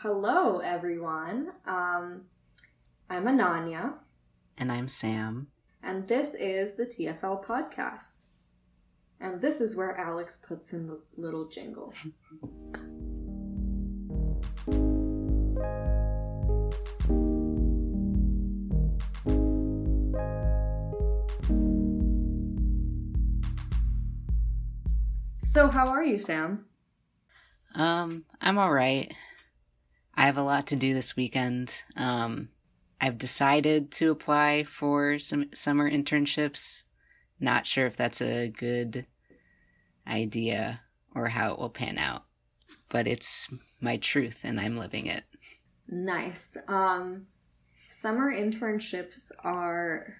Hello, everyone. Um, I'm Ananya, And I'm Sam. and this is the TFL podcast. And this is where Alex puts in the little jingle. So, how are you, Sam? Um, I'm alright. I have a lot to do this weekend. Um, I've decided to apply for some summer internships. Not sure if that's a good idea or how it will pan out, but it's my truth and I'm living it. Nice. Um summer internships are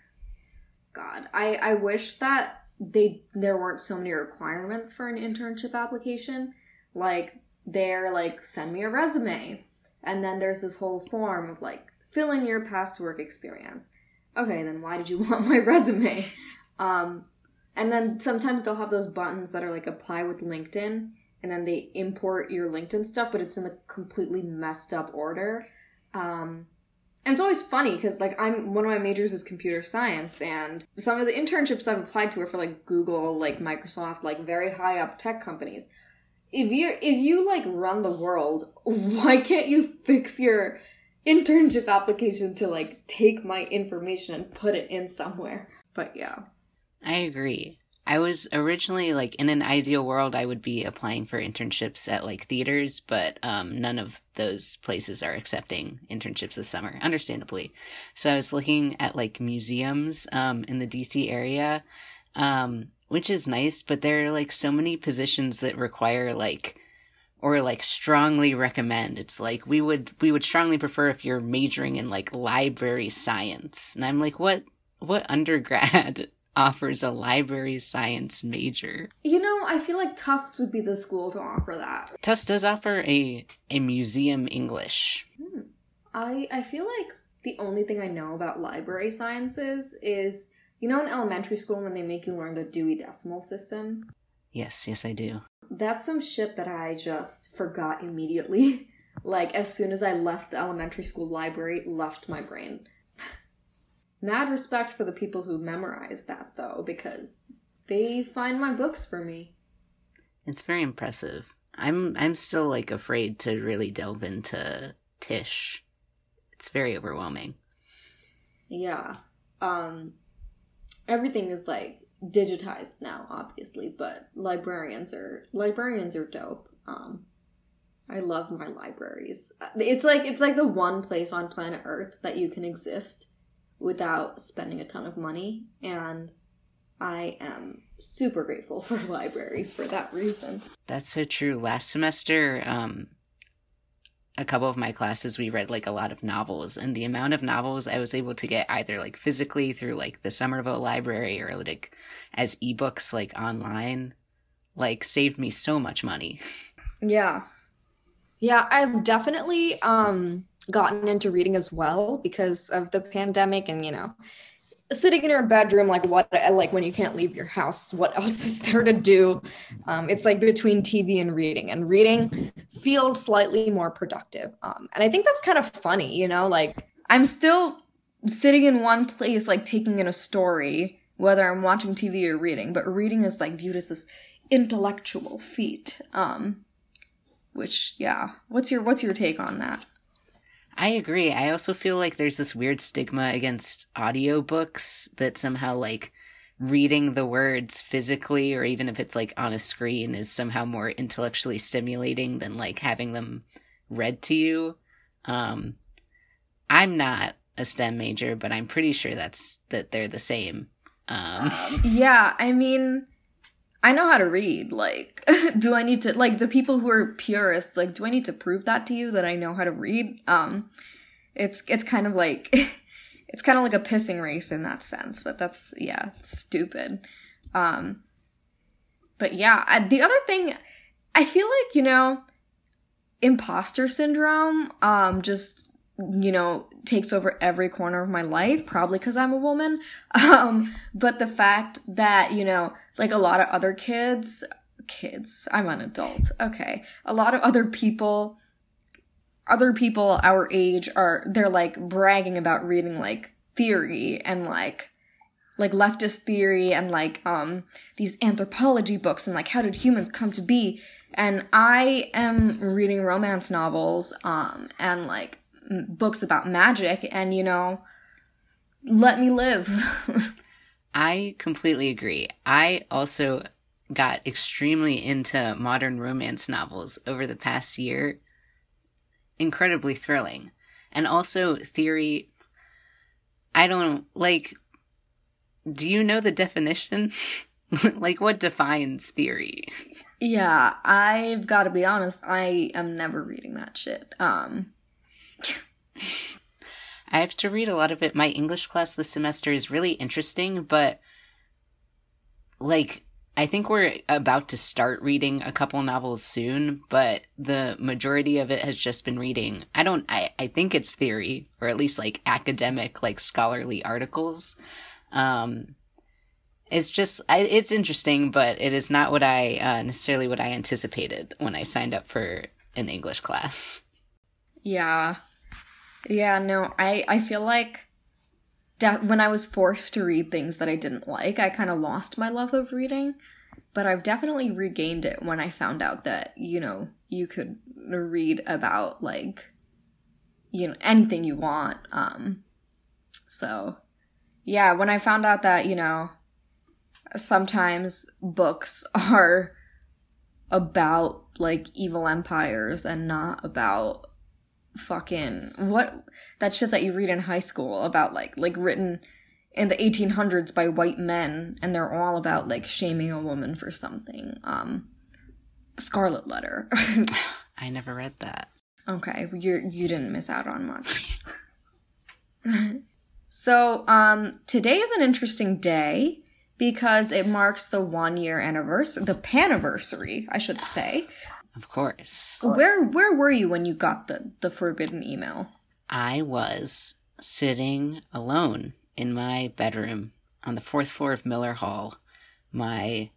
god. I I wish that they there weren't so many requirements for an internship application. Like they're like send me a resume and then there's this whole form of like fill in your past work experience. Okay, then why did you want my resume? Um and then sometimes they'll have those buttons that are like apply with LinkedIn and then they import your LinkedIn stuff, but it's in a completely messed up order. Um, and it's always funny because like I'm one of my majors is computer science, and some of the internships I've applied to are for like Google, like Microsoft, like very high up tech companies. If you if you like run the world, why can't you fix your internship application to like take my information and put it in somewhere? But yeah. I agree. I was originally like in an ideal world I would be applying for internships at like theaters, but um, none of those places are accepting internships this summer, understandably. So I was looking at like museums um, in the DC area, um, which is nice, but there are like so many positions that require like or like strongly recommend. It's like we would we would strongly prefer if you're majoring in like library science. And I'm like, what what undergrad offers a library science major. You know, I feel like Tufts would be the school to offer that. Tufts does offer a a museum English. Hmm. I I feel like the only thing I know about library sciences is you know in elementary school when they make you learn the Dewey Decimal System. Yes, yes, I do. That's some shit that I just forgot immediately. like as soon as I left the elementary school library, left my brain. Mad respect for the people who memorize that though, because they find my books for me. It's very impressive. I'm I'm still like afraid to really delve into Tisch. It's very overwhelming. Yeah. Um everything is like digitized now obviously, but librarians are librarians are dope. Um I love my libraries. It's like it's like the one place on planet Earth that you can exist without spending a ton of money and I am super grateful for libraries for that reason. That's so true. Last semester, um, a couple of my classes, we read like a lot of novels, and the amount of novels I was able to get either like physically through like the Somerville Library or like as ebooks like online, like saved me so much money. Yeah. Yeah, I've definitely um gotten into reading as well because of the pandemic and you know sitting in your bedroom like what like when you can't leave your house what else is there to do? Um, it's like between tv and reading and reading feels slightly more productive. Um, and i think that's kind of funny you know like i'm still sitting in one place like taking in a story whether i'm watching tv or reading but reading is like viewed as this intellectual feat. Um which yeah. What's your what's your take on that I agree. I also feel like there's this weird stigma against audiobooks that somehow like reading the words physically or even if it's like on a screen is somehow more intellectually stimulating than like having them read to you. Um I'm not a STEM major, but I'm pretty sure that's that they're the same. Um yeah, I mean I know how to read. Like, do I need to like the people who are purists? Like, do I need to prove that to you that I know how to read? Um, it's it's kind of like it's kind of like a pissing race in that sense. But that's yeah, stupid. Um, but yeah, I, the other thing, I feel like you know, imposter syndrome. Um, just you know takes over every corner of my life probably because i'm a woman um but the fact that you know like a lot of other kids kids i'm an adult okay. A lot of other people other people our age are they're like bragging about reading like theory and like like leftist theory and like um these anthropology books and like how did humans come to be. And i am reading romance novels um and like books about magic and you know let me live I completely agree. I also got extremely into modern romance novels over the past year. Incredibly thrilling. And also, theory. I don't like. Do you know the definition? like, what defines theory? yeah i've got to be honest i am never reading that shit um I have to read a lot of it. My English class this semester is really interesting, but like I think we're about to start reading a couple novels soon, but the majority of it has just been reading. I don't I I think it's theory or at least like academic like scholarly articles. Um it's just I, it's interesting, but it is not what I uh, necessarily what I anticipated when I signed up for an English class. Yeah. Yeah, no, I I feel like de- when I was forced to read things that I didn't like, I kind of lost my love of reading, but I've definitely regained it when I found out that, you know, you could read about like you know, anything you want. Um so yeah, when I found out that, you know, sometimes books are about like evil empires and not about fucking what that shit that you read in high school about like like written in the 1800s by white men and they're all about like shaming a woman for something um scarlet letter I never read that. okay you you didn't miss out on much so um today is an interesting day because it marks the one year anniversary the paniversary i should say Of course. where where were you when you got the the forbidden email I was sitting alone in my bedroom on the fourth floor of Miller Hall. My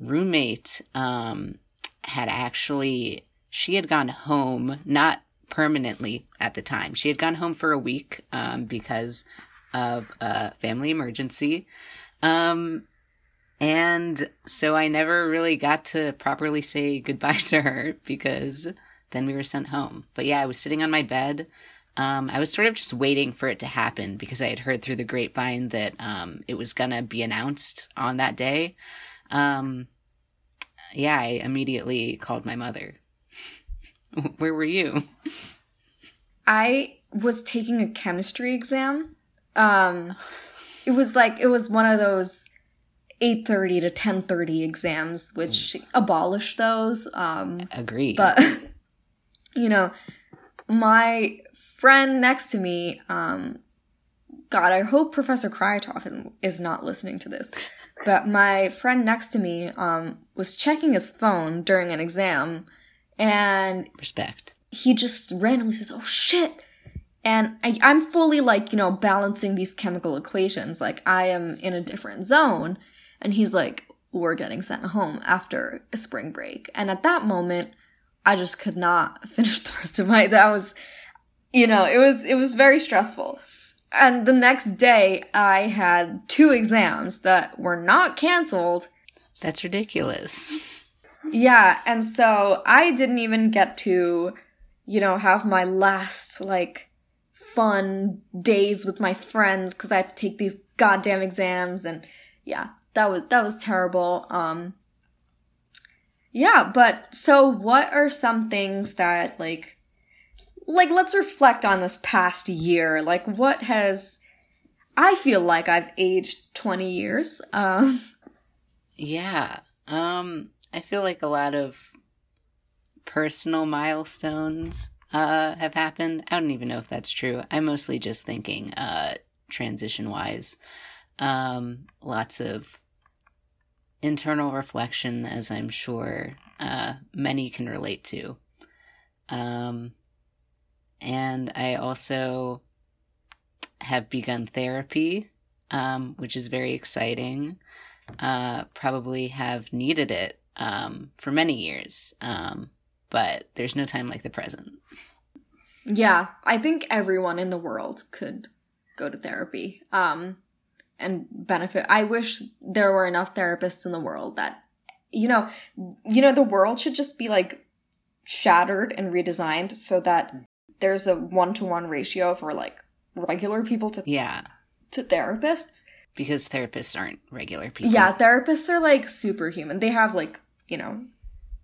roommate um, had actually, she had gone home, not permanently at the time. She had gone home for a week um, because of a family emergency. Um, and so I never really got to properly say goodbye to her because then we were sent home. But yeah, I was sitting on my bed. Um, I was sort of just waiting for it to happen because I had heard through the grapevine that um, it was gonna be announced on that day. Um, yeah, I immediately called my mother. Where were you? I was taking a chemistry exam. Um it was like it was one of those 8:30 to 10:30 exams which abolished those um Agreed. but you know my friend next to me um god i hope professor kryatov is not listening to this but my friend next to me um was checking his phone during an exam and Respect. he just randomly says, "Oh shit." And I, I'm fully like, you know, balancing these chemical equations. Like, I am in a different zone. And he's like, we're getting sent home after a spring break. And at that moment, I just could not finish the rest of my, that was, you know, it was, it was very stressful. And the next day, I had two exams that were not canceled. That's ridiculous. Yeah, and so I didn't even get to, you know, have my last like fun days with my friends because I have to take these goddamn exams and yeah, that was that was terrible. Um Yeah, but so what are some things that like like let's reflect on this past year. Like what has I feel like I've aged 20 years. Um Yeah. Um, I feel like a lot of personal milestones uh have happened. I don't even know if that's true. I'm mostly just thinking uh transition wise. Um lots of internal reflection as I'm sure uh many can relate to. Um and I also have begun therapy, um, which is very exciting uh, probably have needed it um, for many years, um, but there's no time like the present. Yeah, I think everyone in the world could go to therapy um, and benefit. I wish there were enough therapists in the world that, you know, you know, the world should just be like shattered and redesigned so that there's a one to one ratio for like regular people to Yeah. to therapists. Because therapists aren't regular people. Yeah, therapists are like superhuman. They have like, you know,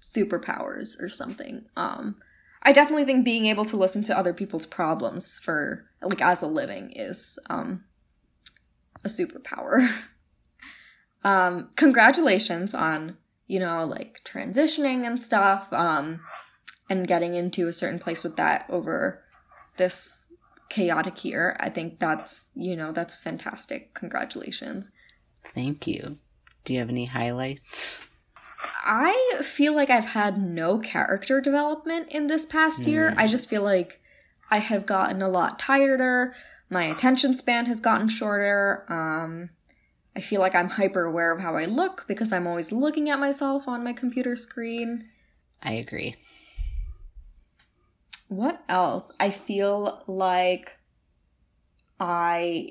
superpowers or something. Um I definitely think being able to listen to other people's problems for like as a living is um a superpower. um congratulations on, you know, like transitioning and stuff um and getting into a certain place with that over this chaotic year. I think that's, you know, that's fantastic. Congratulations. Thank you. Do you have any highlights? I feel like I've had no character development in this past year. Mm. I just feel like I have gotten a lot tireder. My attention span has gotten shorter. Um, I feel like I'm hyper aware of how I look because I'm always looking at myself on my computer screen. I agree. What else? I feel like I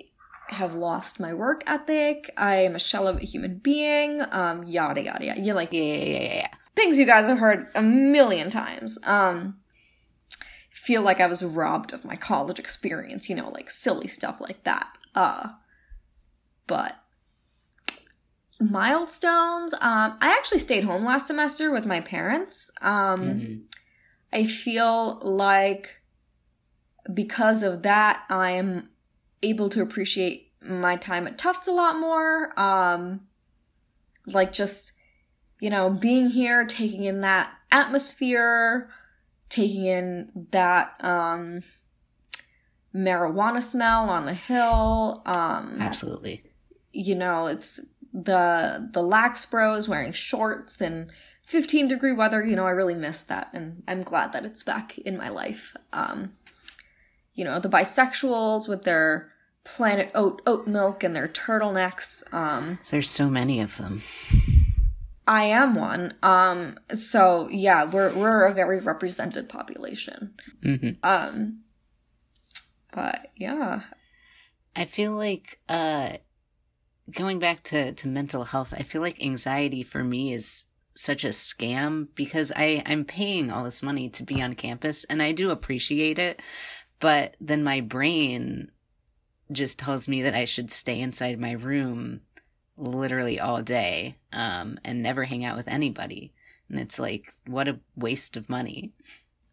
have lost my work ethic. I am a shell of a human being. Um, yada yada yada. You like Yeah, yeah, yeah, yeah, yeah. things you guys have heard a million times. Um, feel like I was robbed of my college experience, you know, like silly stuff like that. Uh, but milestones. Um, I actually stayed home last semester with my parents. Um, Mhm. I feel like because of that, I am able to appreciate my time at Tufts a lot more. Um, like just, you know, being here, taking in that atmosphere, taking in that um, marijuana smell on the hill. Um, Absolutely. you know, it's the the lax bros wearing shorts and 15 degree weather, you know, I really miss that and I'm glad that it's back in my life. Um you know, the bisexuals with their planet oat oat milk and their turtlenecks. Um There's so many of them. I am one. Um so yeah, we're we're a very represented population. hmm Um but yeah. I feel like uh going back to to mental health, I feel like anxiety for me is such a scam because I I'm paying all this money to be on campus and I do appreciate it, but then my brain just tells me that I should stay inside my room literally all day um and never hang out with anybody. And it's like what a waste of money.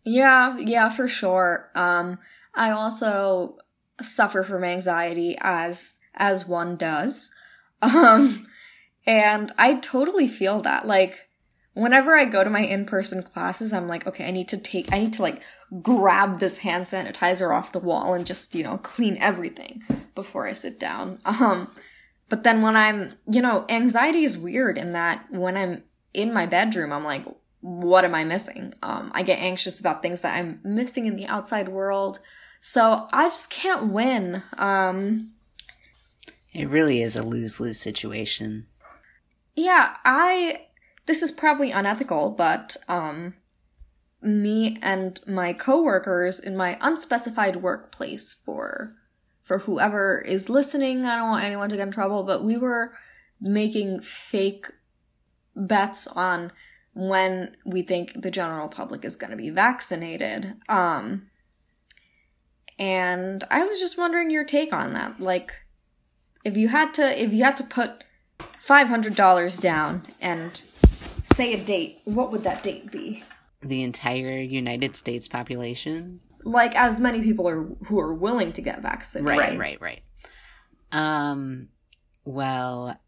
Yeah, yeah, for sure. Um, I also suffer from anxiety as as one does. Um, and I totally feel that. Like whenever I go to my in-person classes, I'm like, okay, I need to take I need to like grab this hand sanitizer off the wall and just, you know, clean everything before I sit down. Um, but then when I'm, you know, anxiety is weird in that when I'm in my bedroom, I'm like, what am I missing? Um, I get anxious about things that I'm missing in the outside world. So I just can't win. Um, It really is a lose-lose situation. yeah, I, this is probably unethical, but, um, me and my coworkers in my unspecified workplace for, for whoever is listening, I don't want anyone to get in trouble, but we were making fake bets on when we think the general public is going to be vaccinated. Um, and I was just wondering your take on that. Like, if you had to, if you had to put five hundred dollars down and say a date, what would that date be? The entire United States population Like, as many people are who are willing to get vaccinated. Right, right, right. Um, well,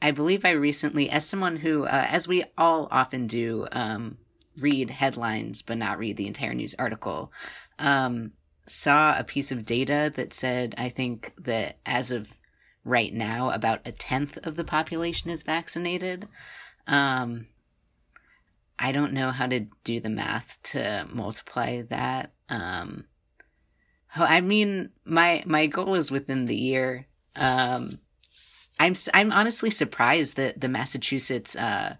I believe I recently, as someone who, uh, as we all often do, um, read headlines but not read the entire news article, um, saw a piece of data that said I think that as of right now, about a tenth of the population is vaccinated. Um, I don't know how to do the math to multiply that. Um, I mean, my my goal is within the year. Um, I'm I'm honestly surprised that the Massachusetts uh,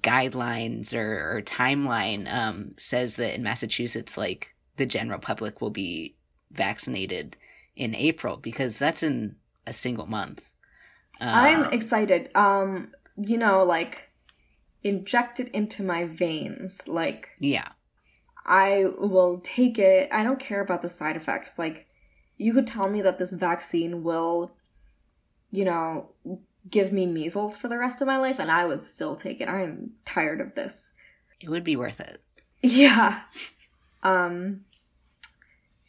guidelines or, or timeline um, says that in Massachusetts, like the general public will be vaccinated in April because that's in a single month. Uh, I'm excited. Um, you know, like inject it into my veins. Like, yeah, I will take it. I don't care about the side effects. Like, you could tell me that this vaccine will, you know, give me measles for the rest of my life, and I would still take it. I'm tired of this. It would be worth it. Yeah. Um.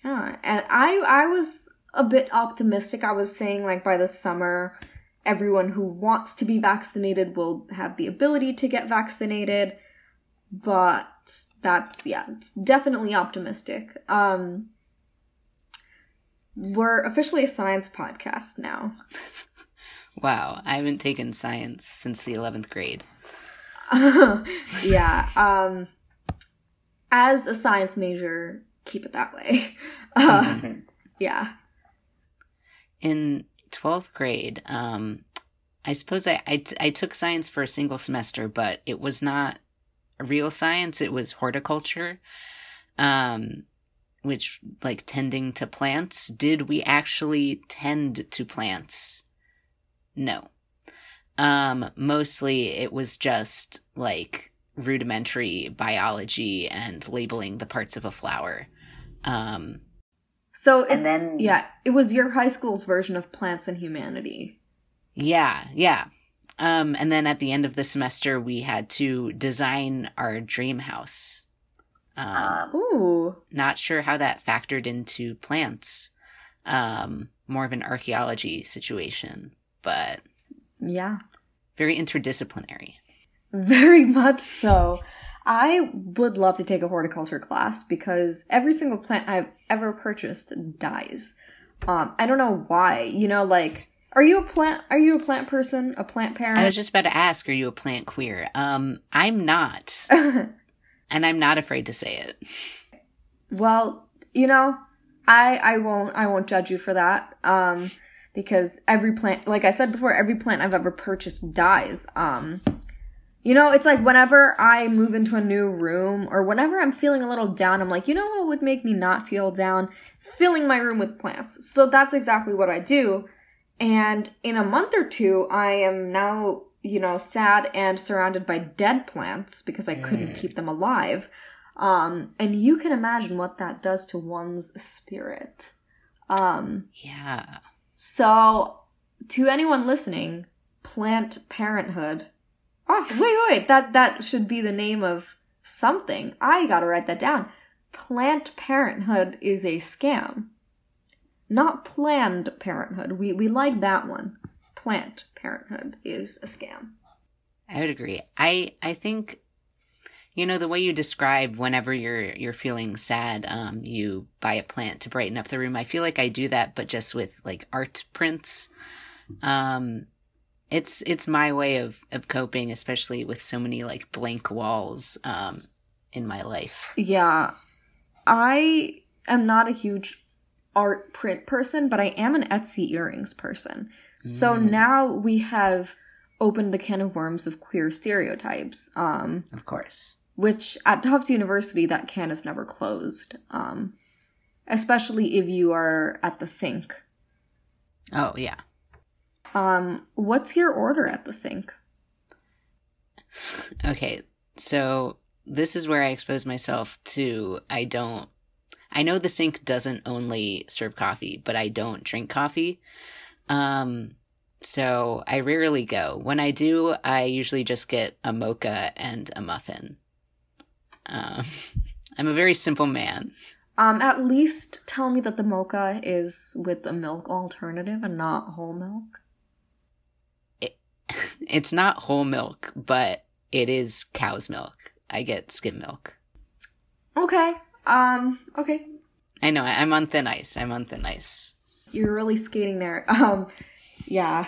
Yeah, and I I was a bit optimistic. I was saying like by the summer, everyone who wants to be vaccinated will have the ability to get vaccinated, but that's yeah, it's definitely optimistic. Um we're officially a science podcast now. wow, I haven't taken science since the 11th grade. yeah, um as a science major, keep it that way. Uh, mm-hmm. Yeah. In 12th grade, um, I suppose I, I, I took science for a single semester, but it was not real science, it was horticulture. Um, which like tending to plants. Did we actually tend to plants? No. Um, mostly it was just like rudimentary biology and labeling the parts of a flower. Um, so it's then, yeah, it was your high school's version of Plants and Humanity. Yeah, yeah. Um, and then at the end of the semester, we had to design our dream house. Um, Ooh. Not sure how that factored into plants. Um, more of an archaeology situation, but yeah, very interdisciplinary. Very much so. I would love to take a horticulture class because every single plant I've ever purchased dies. Um, I don't know why. You know, like, are you a plant? Are you a plant person? A plant parent? I was just about to ask. Are you a plant queer? Um, I'm not, and I'm not afraid to say it. Well, you know, I I won't I won't judge you for that. Um, because every plant, like I said before, every plant I've ever purchased dies. Um, you know, it's like whenever I move into a new room or whenever I'm feeling a little down, I'm like, you know what would make me not feel down? Filling my room with plants. So that's exactly what I do. And in a month or two, I am now, you know, sad and surrounded by dead plants because I couldn't mm. keep them alive. Um, and you can imagine what that does to one's spirit. Um, yeah. So, to anyone listening, plant parenthood Oh, wait, wait, that that should be the name of something. I gotta write that down. Plant Parenthood is a scam. Not Planned Parenthood. We we like that one. Plant Parenthood is a scam. I would agree. I I think you know the way you describe whenever you're you're feeling sad um you buy a plant to brighten up the room i feel like i do that but just with like art prints um it's it's my way of of coping especially with so many like blank walls um in my life. Yeah. I am not a huge art print person but i am an etsy earrings person. Mm. so now we have opened the can of worms of queer stereotypes um of course. which at tufts university that can is never closed um especially if you are at the sink. Oh yeah um, what's your order at the sink? Okay, so this is where I expose myself to I don't I know the sink doesn't only serve coffee, but I don't drink coffee. Um so I rarely go. When I do, I usually just get a mocha and a muffin. Um, I'm a very simple man. Um, at least tell me that the mocha is with a milk alternative and not whole milk it's not whole milk, but it is cow's milk. I get skim milk. Okay. Um. Okay. I know. I'm on thin ice. I'm on thin ice. You're really skating there. Um. Yeah.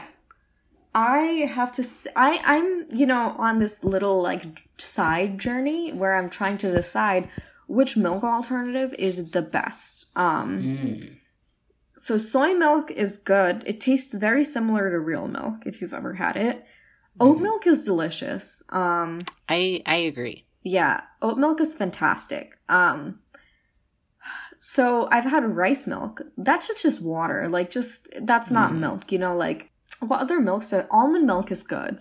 I have to. I I'm you know on this little like side journey where I'm trying to decide which milk alternative is the best. Um. Mm. So soy milk is good. It tastes very similar to real milk if you've ever had it. Oat mm. milk is delicious. Um I I agree. Yeah, oat milk is fantastic. Um So I've had rice milk. That's just just water. Like just that's not Mm. milk, you know, like what other milks are almond milk is good.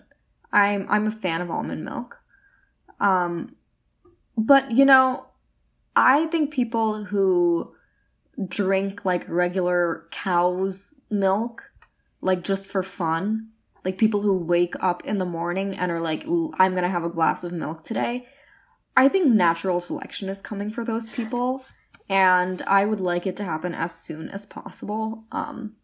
I'm I'm a fan of almond milk. Um but you know, I think people who drink like regular cow's milk like just for fun, like people who wake up in the morning and are like I'm to have a glass of milk today. I think natural selection is coming for those people and I would like it to happen as soon as possible. Um,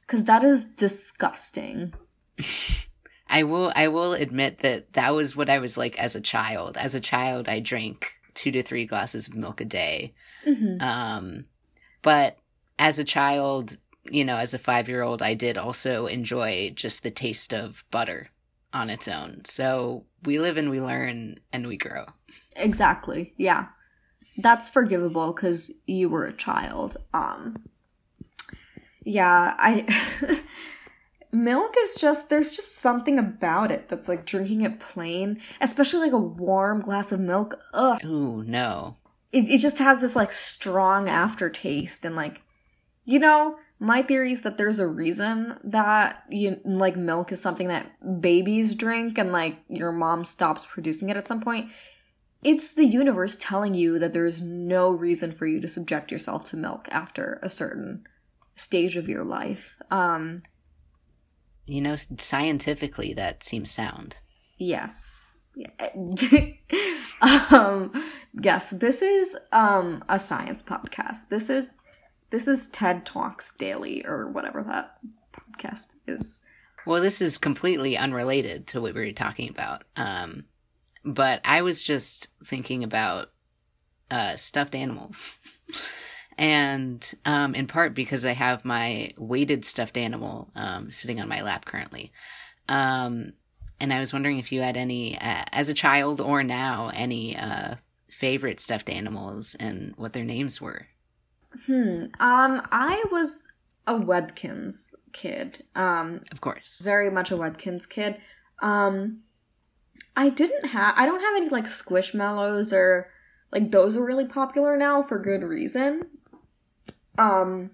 because that is disgusting. I will I will admit that that was what I was like as a child. As a child, I drank two to three glasses of milk a day. Mm-hmm. Um, but as a child, you know, as a five year old, I did also enjoy just the taste of butter on its own. So we live and we learn and we grow. Exactly. Yeah. That's forgivable because you were a child. Um Yeah, I milk is just there's just something about it that's like drinking it plain, especially like a warm glass of milk. Ugh. Ooh, no. It it just has this like strong aftertaste and like you know, my theory is that there's a reason that you like milk is something that babies drink and like your mom stops producing it at some point. It's the universe telling you that there's no reason for you to subject yourself to milk after a certain stage of your life. Um You know, scientifically, that seems sound. yes. Yeah. um yes, this is um a science podcast. This is this is TED Talks Daily or whatever that podcast is. Well, this is completely unrelated to what we were talking about. Um, but I was just thinking about uh, stuffed animals. and um, in part because I have my weighted stuffed animal um, sitting on my lap currently. Um, and I was wondering if you had any, uh, as a child or now, any uh, favorite stuffed animals and what their names were. Hmm. Um, I was a Webkinz kid. Um, Of course. very much a Webkinz kid. Um, I didn't have. I don't have any like Squishmallows or like those are really popular now for good reason. Um,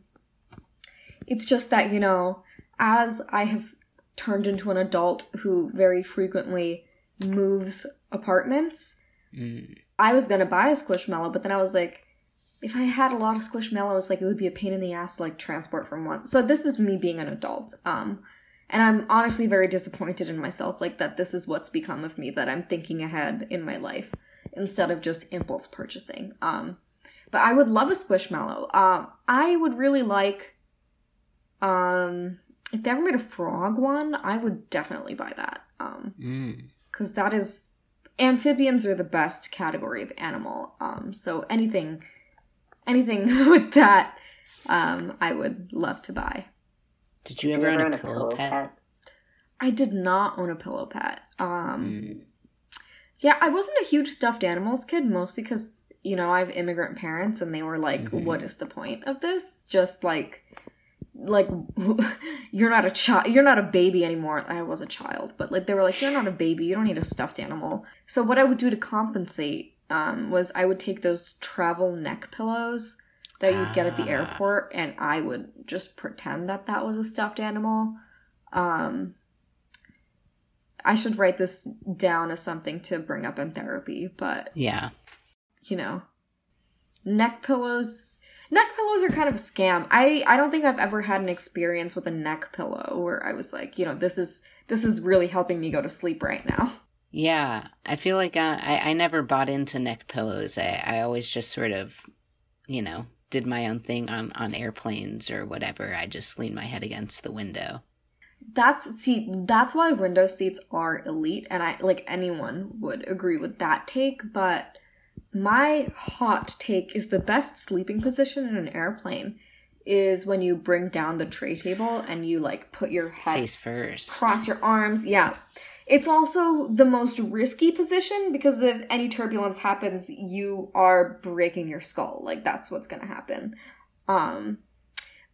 it's just that you know, as I have turned into an adult who very frequently moves apartments, Mm. I was gonna buy a Squishmallow, but then I was like, if I had a lot of Squishmallows, like it would be a pain in the ass to like transport from one. So this is me being an adult. Um, and I'm honestly very disappointed in myself, like that this is what's become of me, that I'm thinking ahead in my life instead of just impulse purchasing. Um, but I would love a Squishmallow. Um, I would really like, um, if they ever made a frog one, I would definitely buy that. Um, Mm. because that is amphibians are the best category of animal. Um, so anything, anything with that, um, I would love to buy. Did you You ever ever own own a pillow pet? I did not own a pillow pet. Um, Mm. yeah, I wasn't a huge stuffed animals kid, mostly because you know I have immigrant parents, and they were like, Mhm. "What is the point of this? Just like." Like you're not a child you're not a baby anymore i was a child but like they were like you're not a baby you don't need a stuffed animal so what i would do to compensate um, was i would take those travel neck pillows that you'd get at the Ah. airport and i would just pretend that that was a stuffed animal um, i should write this down as something to bring up in therapy but Yeah. you know neck pillows neck pillows are kind of a scam i i don't think i've ever had an experience with a neck pillow where i was like you know this is this is really helping me go to sleep right now Yeah, I feel like uh, I I never bought into neck pillows. I I always just sort of, you know, did my own thing on on airplanes or whatever. I just leaned my head against the window. that's see that's why window seats are elite and i like anyone would agree with that take but my hot take is the best sleeping position in an airplane is when you bring down the tray table and you like put your head Face first. cross your arms. Yeah. It's also the most risky position because if any turbulence happens, you are breaking your skull. Like that's what's going to happen. Um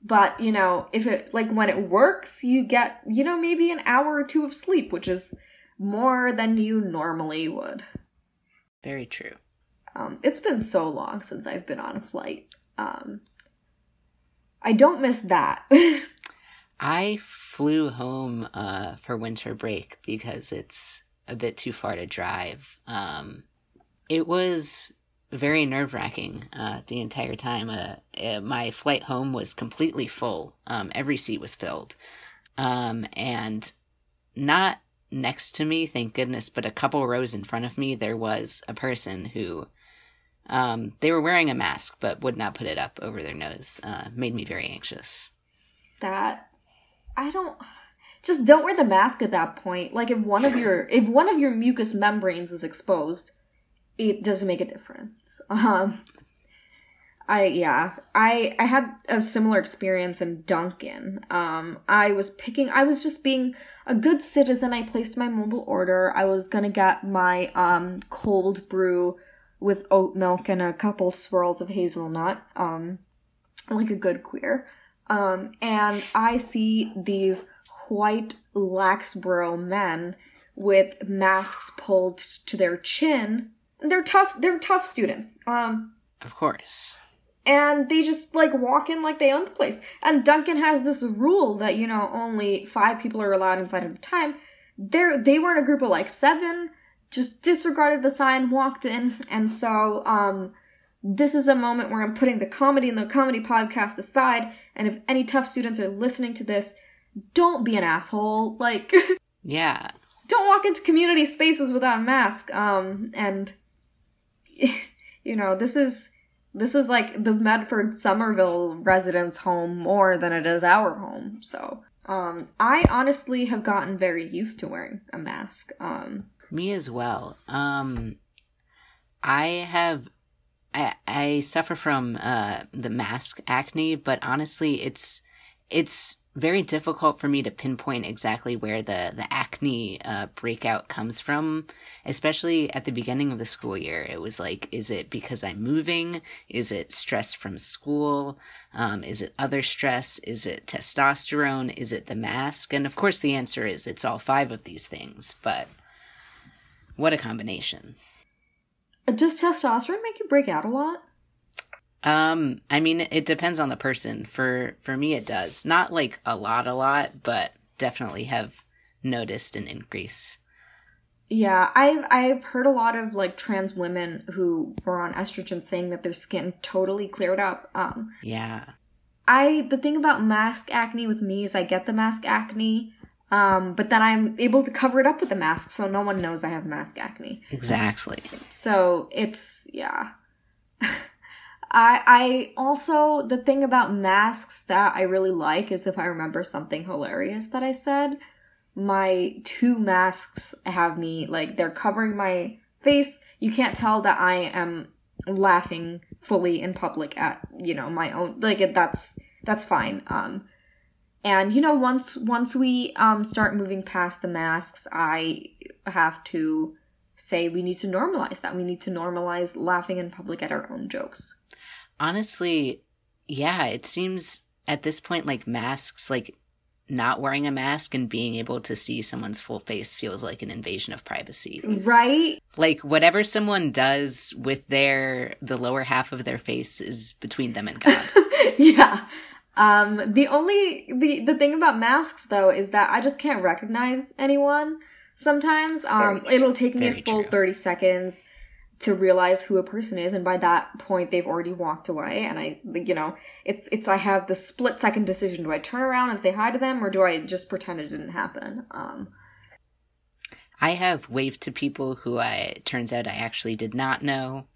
but, you know, if it like when it works, you get, you know, maybe an hour or two of sleep, which is more than you normally would. Very true. Um it's been so long since I've been on a flight. Um, I don't miss that. I flew home uh, for winter break because it's a bit too far to drive. Um, it was very nerve wracking uh, the entire time. Uh, uh, my flight home was completely full. Um, every seat was filled. Um, and not next to me, thank goodness, but a couple rows in front of me, there was a person who um, they were wearing a mask but would not put it up over their nose. Uh, made me very anxious. That I don't just don't wear the mask at that point. Like if one of your if one of your mucous membranes is exposed, it doesn't make a difference. Um I yeah, I I had a similar experience in Dunkin'. Um I was picking I was just being a good citizen. I placed my mobile order. I was to get my um cold brew with oat milk and a couple swirls of hazelnut. Um like a good queer. Um and I see these white laxbro men with masks pulled to their chin. They're tough. They're Tufts students. Um, of course. And they just like walk in like they own the place. And Dunkin' has this rule that you know only five people are allowed inside at a time. They're they were in a group of like seven. Just disregarded the sign, walked in, and so um, this is a moment where I'm putting the comedy and the comedy podcast aside. And if any Tufts students are listening to this, don't be an asshole. Like, yeah, don't walk into community spaces without a mask. Um, and you know, this is this is like the Medford Somerville residents' home more than it is our home. So, um, I honestly have gotten very used to wearing a mask. Um, me as well. Um, I have I, I suffer from uh, the mask acne, but honestly, it's it's very difficult for me to pinpoint exactly where the the acne uh, breakout comes from especially at the beginning of the school year. It was like is it because i'm moving? Is it stress from school? Um, is it other stress? Is it testosterone? Is it the mask? And of course the answer is it's all five of these things but what a combination does testosterone make you break out a lot um, I mean, it depends on the person. For for me, it does not like a lot, a lot, but definitely have noticed an increase. Yeah, I've I've heard a lot of like trans women who were on estrogen saying that their skin totally cleared up. Um, yeah. I the thing about mask acne with me is I get the mask acne, um, but then I'm able to cover it up with a mask, so no one knows I have mask acne. Exactly. So it's yeah. I I also the thing about masks that I really like is if I remember something hilarious that I said, my two masks have me like they're covering my face. You can't tell that I am laughing fully in public at, you know, my own like that's that's fine. Um and you know once once we um start moving past the masks, I have to say we need to normalize that. We need to normalize laughing in public at our own jokes honestly, yeah, it seems at this point like masks, like not wearing a mask and being able to see someone's full face feels like an invasion of privacy. Right? Like whatever someone does with their the lower half of their face is between them and God. yeah. Um the only the the thing about masks though is that I just can't recognize anyone sometimes. Um it'll take me a full true. 30 seconds to realize who a person is and by that point they've already walked away and i you know it's it's i have the split second decision do i turn around and say hi to them or do i just pretend it didn't happen um i have waved to people who i turns out i actually did not know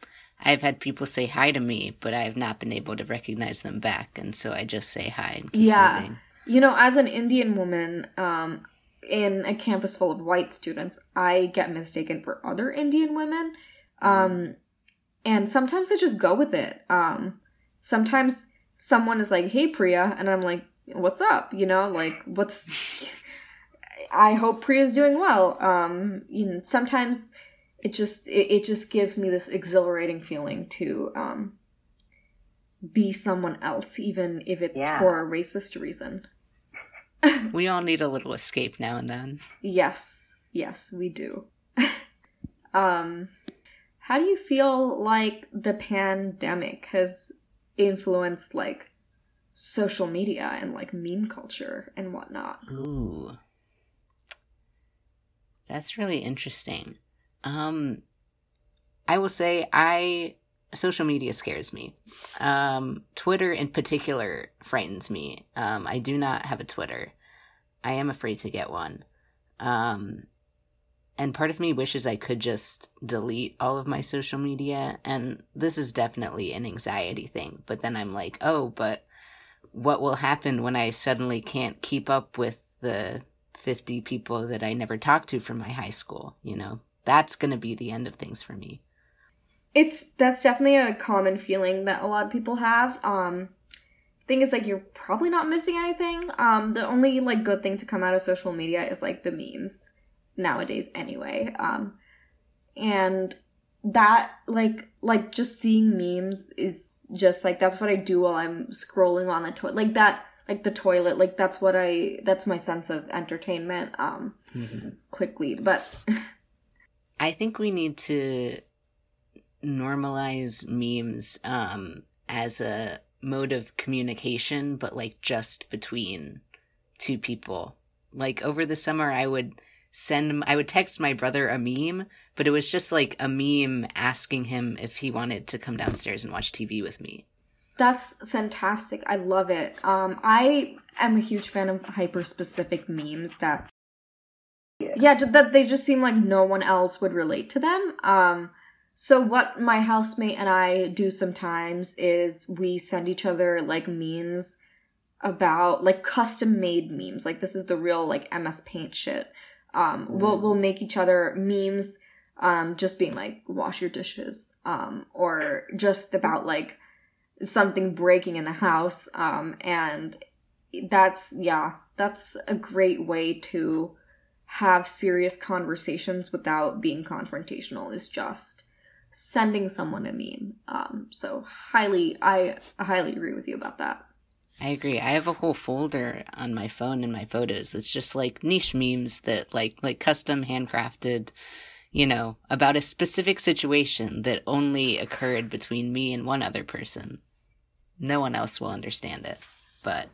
i've had people say hi to me but i have not been able to recognize them back and so i just say hi and keep yeah moving. you know as an indian woman um in a campus full of white students i get mistaken for other indian women um, and sometimes I just go with it. Um, sometimes someone is like, "Hey, Priya," and I'm like, "What's up?" You know, like, "What's?" I hope Priya's doing well. Um, you know, sometimes it just it, it just gives me this exhilarating feeling to um be someone else, even if it's yeah. for a racist reason. we all need a little escape now and then. Yes, yes, we do. um how do you feel like the pandemic has influenced like social media and like meme culture and whatnot. Ooh. That's really interesting. Um I will say I social media scares me. Um Twitter in particular frightens me. Um I do not have a Twitter. I am afraid to get one. Um and part of me wishes I could just delete all of my social media and this is definitely an anxiety thing. But then I'm like, "Oh, but what will happen when I suddenly can't keep up with the 50 people that I never talked to from my high school, you know? That's going to be the end of things for me. It's that's definitely a common feeling that a lot of people have. Um thing is like you're probably not missing anything. Um the only like good thing to come out of social media is like the memes nowadays anyway. Um and that like like just seeing memes is just like that's what I do while I'm scrolling on the toilet. Like that like the toilet like that's what I that's my sense of entertainment um mm-hmm. quickly. But I think we need to normalize memes um as a mode of communication but like just between two people. Like over the summer I would send I would text my brother a meme, but it was just like a meme asking him if he wanted to come downstairs and watch TV with me. That's fantastic. I love it. Um I am a huge fan of hyper specific memes that yeah, that they just seem like no one else would relate to them. Um so what my housemate and I do sometimes is we send each other like memes about like custom made memes. Like this is the real like MS Paint shit um, we'll we'll make each other memes, um, just being like wash your dishes, um, or just about like something breaking in the house, um, and that's yeah, that's a great way to have serious conversations without being confrontational. Is just sending someone a meme. Um, so highly, I highly agree with you about that. I agree. I have a whole folder on my phone in my photos that's just like niche memes that like like custom handcrafted, you know, about a specific situation that only occurred between me and one other person. No one else will understand it, but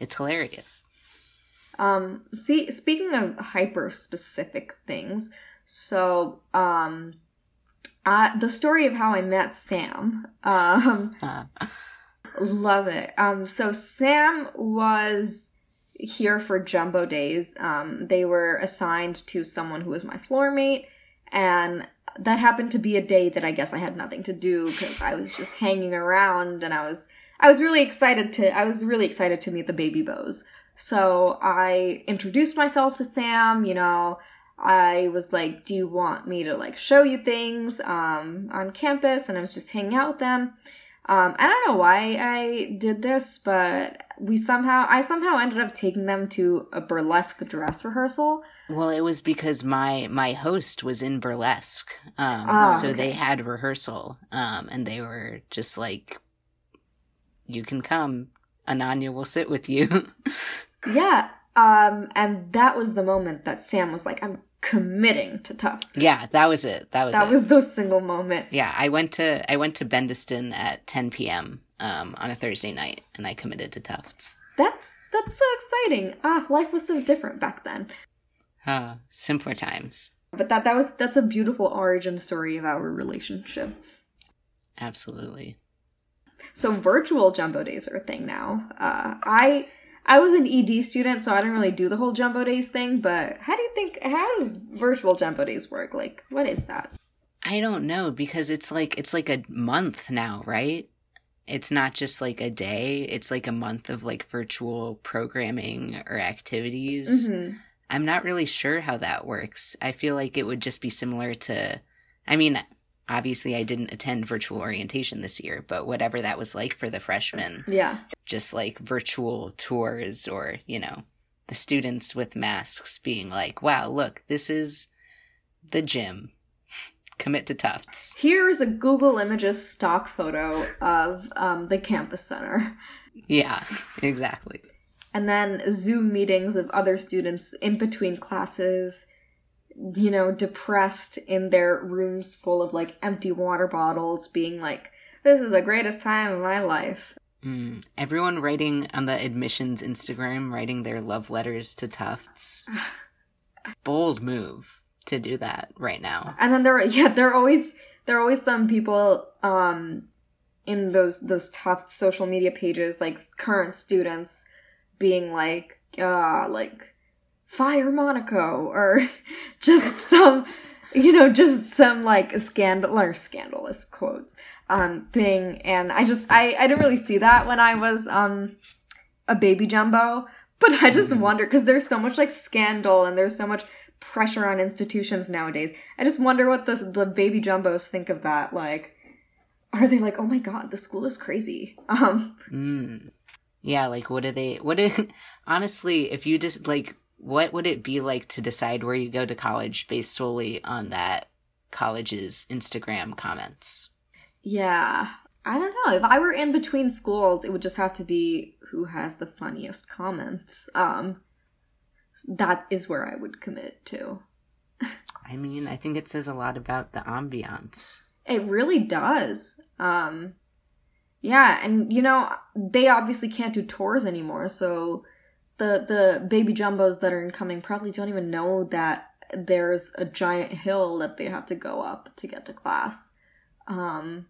it's hilarious. Um see speaking of hyper specific things, so um uh the story of how I met Sam. Um. Love it. Um, so Sam was here for Jumbo Days. Um, they were assigned to someone who was my floor mate, and that happened to be a day that I guess I had nothing to do because I was just hanging around, and I was I was really excited to I was really excited to meet the baby bows. So I introduced myself to Sam. You know, I was like, "Do you want me to like show you things um, on campus?" And I was just hanging out with them. Um, I don't know why I did this, but we somehow I somehow ended up taking them to a burlesque dress rehearsal. Well, it was because my my host was in burlesque, um, oh, so okay. they had rehearsal, um, and they were just like, "You can come, Ananya will sit with you." yeah, um, and that was the moment that Sam was like, "I'm committing to Tufts. Yeah, that was it. That was that it. was the single moment. Yeah, I went to I went to Bendetson at 10 p.m. Um, on a Thursday night, and I committed to Tufts. That's that's so exciting. Ah, life was so different back then. Uh, simpler times. But that that was that's a beautiful origin story of our relationship. Absolutely. So virtual jumbo days are a thing now. Uh, I I was an ED student, so I didn't really do the whole Jumbo Days thing. But how do you think? How does virtual Jumbo Days work? Like, what is that? I don't know because it's like it's like a month now, right? It's not just like a day; it's like a month of like virtual programming or activities. Mm-hmm. I'm not really sure how that works. I feel like it would just be similar to. I mean, obviously I didn't attend virtual orientation this year, but whatever that was like for the freshmen. Yeah. Just like virtual tours or, you know, the students with masks being like, wow, look, this is the gym. Commit to Tufts. Here's a Google Images stock photo of um, the campus center. Yeah, exactly. And then Zoom meetings of other students in between classes you know, depressed in their rooms full of like empty water bottles, being like, this is the greatest time of my life. Mm. Everyone writing on the admissions Instagram, writing their love letters to Tufts. Bold move to do that right now. And then there, are yeah, there are always there are always some people um in those those Tufts social media pages, like current students, being like, uh, like fire Monaco or just some you know just some like scandal or scandalous quotes um thing and i just i i didn't really see that when i was um a baby jumbo but i just Mhm. wonder because there's so much like scandal and there's so much pressure on institutions nowadays i just wonder what the the baby jumbos think of that like are they like oh my god the school is crazy um Mm. Yeah, like what do they what do honestly, if you just like what would it be like to decide where you go to college based solely on that college's Instagram comments? Yeah. I don't know. If I were in between schools, it would just have to be who has the funniest comments. Um that is where I would commit to. I mean, I think it says a lot about the ambiance. It really does. Um yeah, and you know, they obviously can't do tours anymore, so the the baby jumbos that are incoming probably don't even know that there's a giant hill that they have to go up to get to class. Um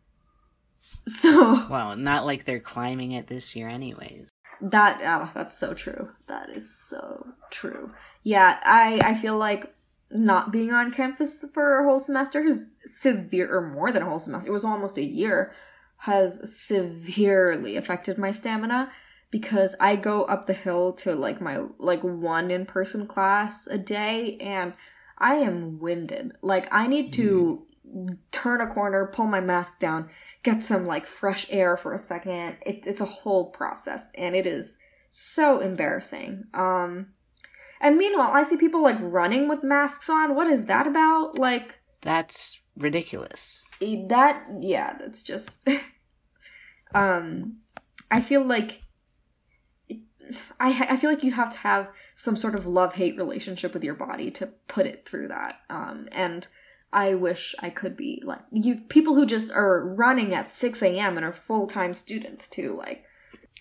so Well, not like they're climbing it this year anyways. That oh, that's so true. That is so true. Yeah, I I feel like not being on campus for a whole semester has severe or more than a whole semester. It was almost a year has severely affected my stamina because I go up the hill to like my like one in-person class a day and I am winded. Like I need to turn a corner, pull my mask down, get some like fresh air for a second. It, it's a whole process and it is so embarrassing. Um and meanwhile, I see people like running with masks on. What is that about? Like That's ridiculous. that yeah, that's just um I feel like I I feel like you have to have some sort of love-hate relationship with your body to put it through that. Um and I wish I could be like you people who just are running at 6 a.m. and are full-time students too, like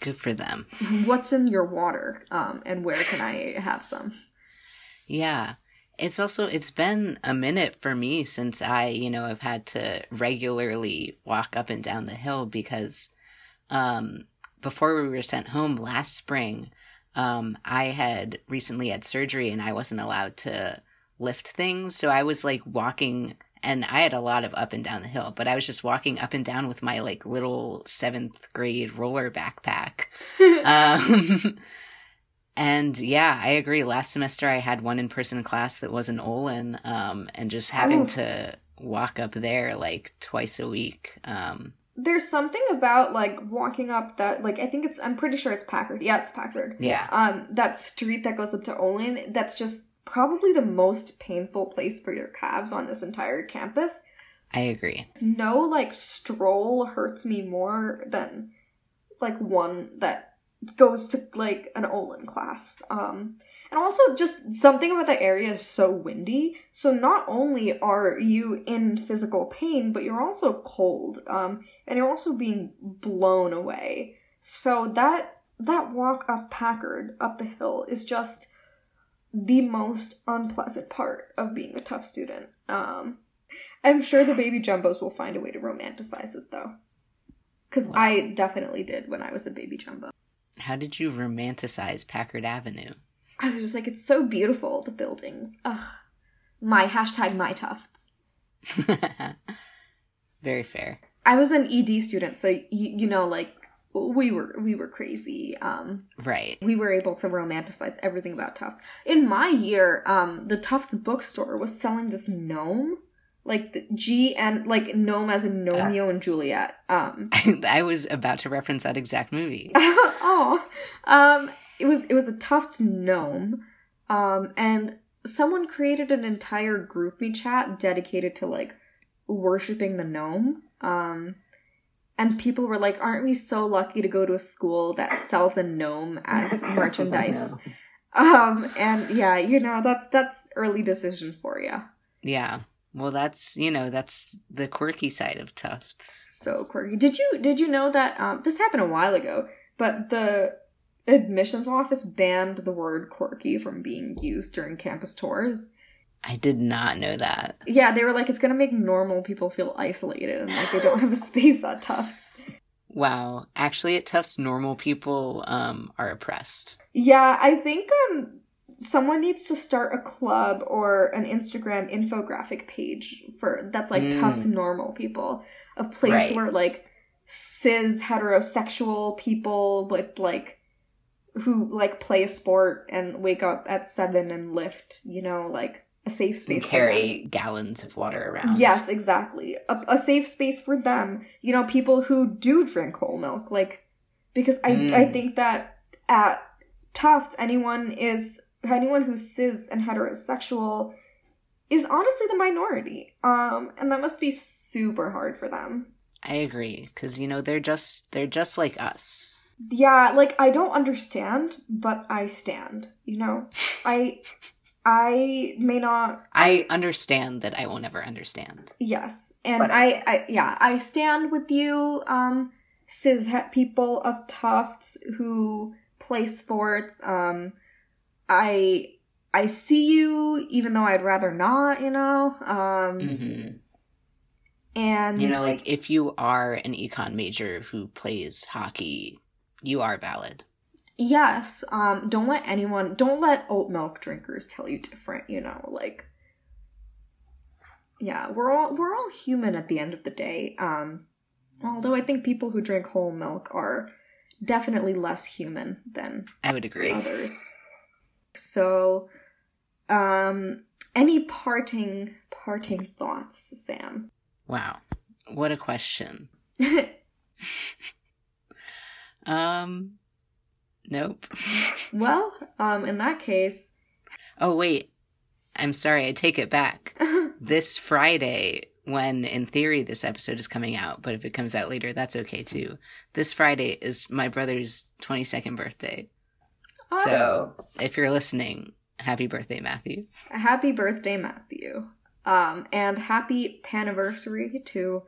Good for them. what's in your water? Um and where can I have some? Yeah. It's also it's been a minute for me since I, you know, have had to regularly walk up and down the hill because um before we were sent home last spring, um I had recently had surgery and I wasn't allowed to lift things, so I was like walking and I had a lot of up and down the hill, but I was just walking up and down with my like little 7th grade roller backpack. Um, and yeah, I agree. Last semester I had one in person class that was in Olin, um, and just having Oh. to walk up there like twice a week. Um, There's something about like walking up that like I think it's I'm pretty sure it's Packard. Yeah, it's Packard. yeah, Um that street that goes up to Olin, that's just probably the most painful place for your calves on this entire campus. I agree. No like stroll hurts me more than like one that goes to like an Olin class. Um and also just something about the area is so windy. So not only are you in physical pain, but you're also cold. Um and you're also being blown away. So that that walk up Packard up the hill is just the most unpleasant part of being a Tufts student. Um I'm sure the baby jumbos will find a way to romanticize it though. Cuz Wow. I definitely did when I was a baby jumbo. How did you romanticize Packard Avenue? I was just like it's so beautiful the buildings. Ugh. My hashtag my tufts. Very fair. I was an ED student, so you, you know like we were we were crazy. Um Right. we were able to romanticize everything about Tufts. In my year, um, the Tufts bookstore was selling this gnome, like G and like gnome as in Romeo and Juliet. Um, I was about to reference that exact movie. oh, um, it was it was a Tufts gnome, um, and someone created an entire GroupMe chat dedicated to like worshiping the gnome. Um, and people were like, "Aren't we so lucky to go to a school that sells a gnome as merchandise?" Um, and yeah, you know that's that's early decision for you. Yeah. Well, that's you know that's the quirky side of Tufts. So quirky. Did you did you know that um, this happened a while ago? But the admissions office banned the word quirky from being used during campus tours. I did not know that. Yeah, they were like, it's gonna make normal people feel isolated and like they don't have a space at Tufts. Wow. Actually, at Tufts, normal people um, are oppressed. Yeah, I think um someone needs to start a club or an Instagram infographic page for that's like Mm. Tufts normal people. A place Right. where like cis heterosexual people with like who like play a sport and wake up at seven and lift, you know, like a safe And space for them. carry gallons of water around. Yes, exactly. A, a safe space for them. You know, people who do drink whole milk, like because I Mm. I think that at Tufts, anyone is anyone who's cis and heterosexual is honestly the minority. Um, and that must be super hard for them. I agree because you know they're just they're just like us. Yeah, like I don't understand, but I stand. You know, I I may not I understand that I will never understand. Yes, and But- I, I, yeah, I stand with you, um, cis people of Tufts who play sports. Um, I, I see you, even though I'd rather not, you know. Um, hmm and You know, like if you are an econ major who plays hockey, you are valid. yes, um, don't let anyone, don't let oat milk drinkers tell you different. You know, like, yeah, we're all we're all human at the end of the day. Um, although I think people who drink whole milk are definitely less human than I would agree. others. So, um, any parting parting thoughts, Sam? Wow, what a question. Um, nope. well, um, in that case, oh wait, I'm sorry. I take it back. This Friday, when in theory this episode is coming out, but if it comes out later, that's okay too. This Friday is my brother's 22nd birthday. So if you're listening, happy birthday, Matthew. happy birthday, Matthew. Um, and happy paniversary to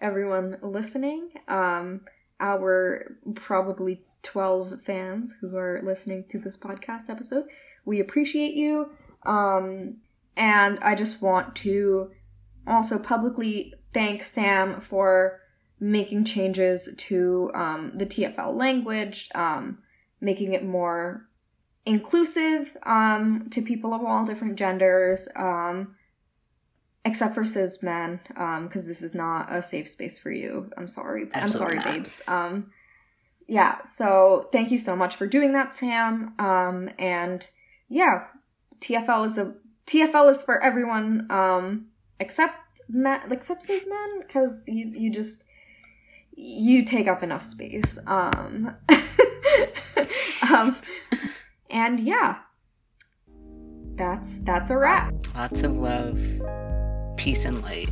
everyone listening. Um, our probably 12 fans who are listening to this podcast episode. We appreciate you. Um, and I just want to also publicly thank Sam for making changes to um, the TFL language, um, making it more inclusive um, to people of all different genders, um, except for cis men, because this is not a safe space for you. I'm sorry. Absolutely I'm sorry, not. babes. Um, yeah, so thank you so much for doing that, Sam. Um, and yeah, TFL is a TFL is for everyone, um, except men, except cis men, because you you just you take up enough space. Um, um, and yeah, that's that's a wrap. Lots of love, peace, and light.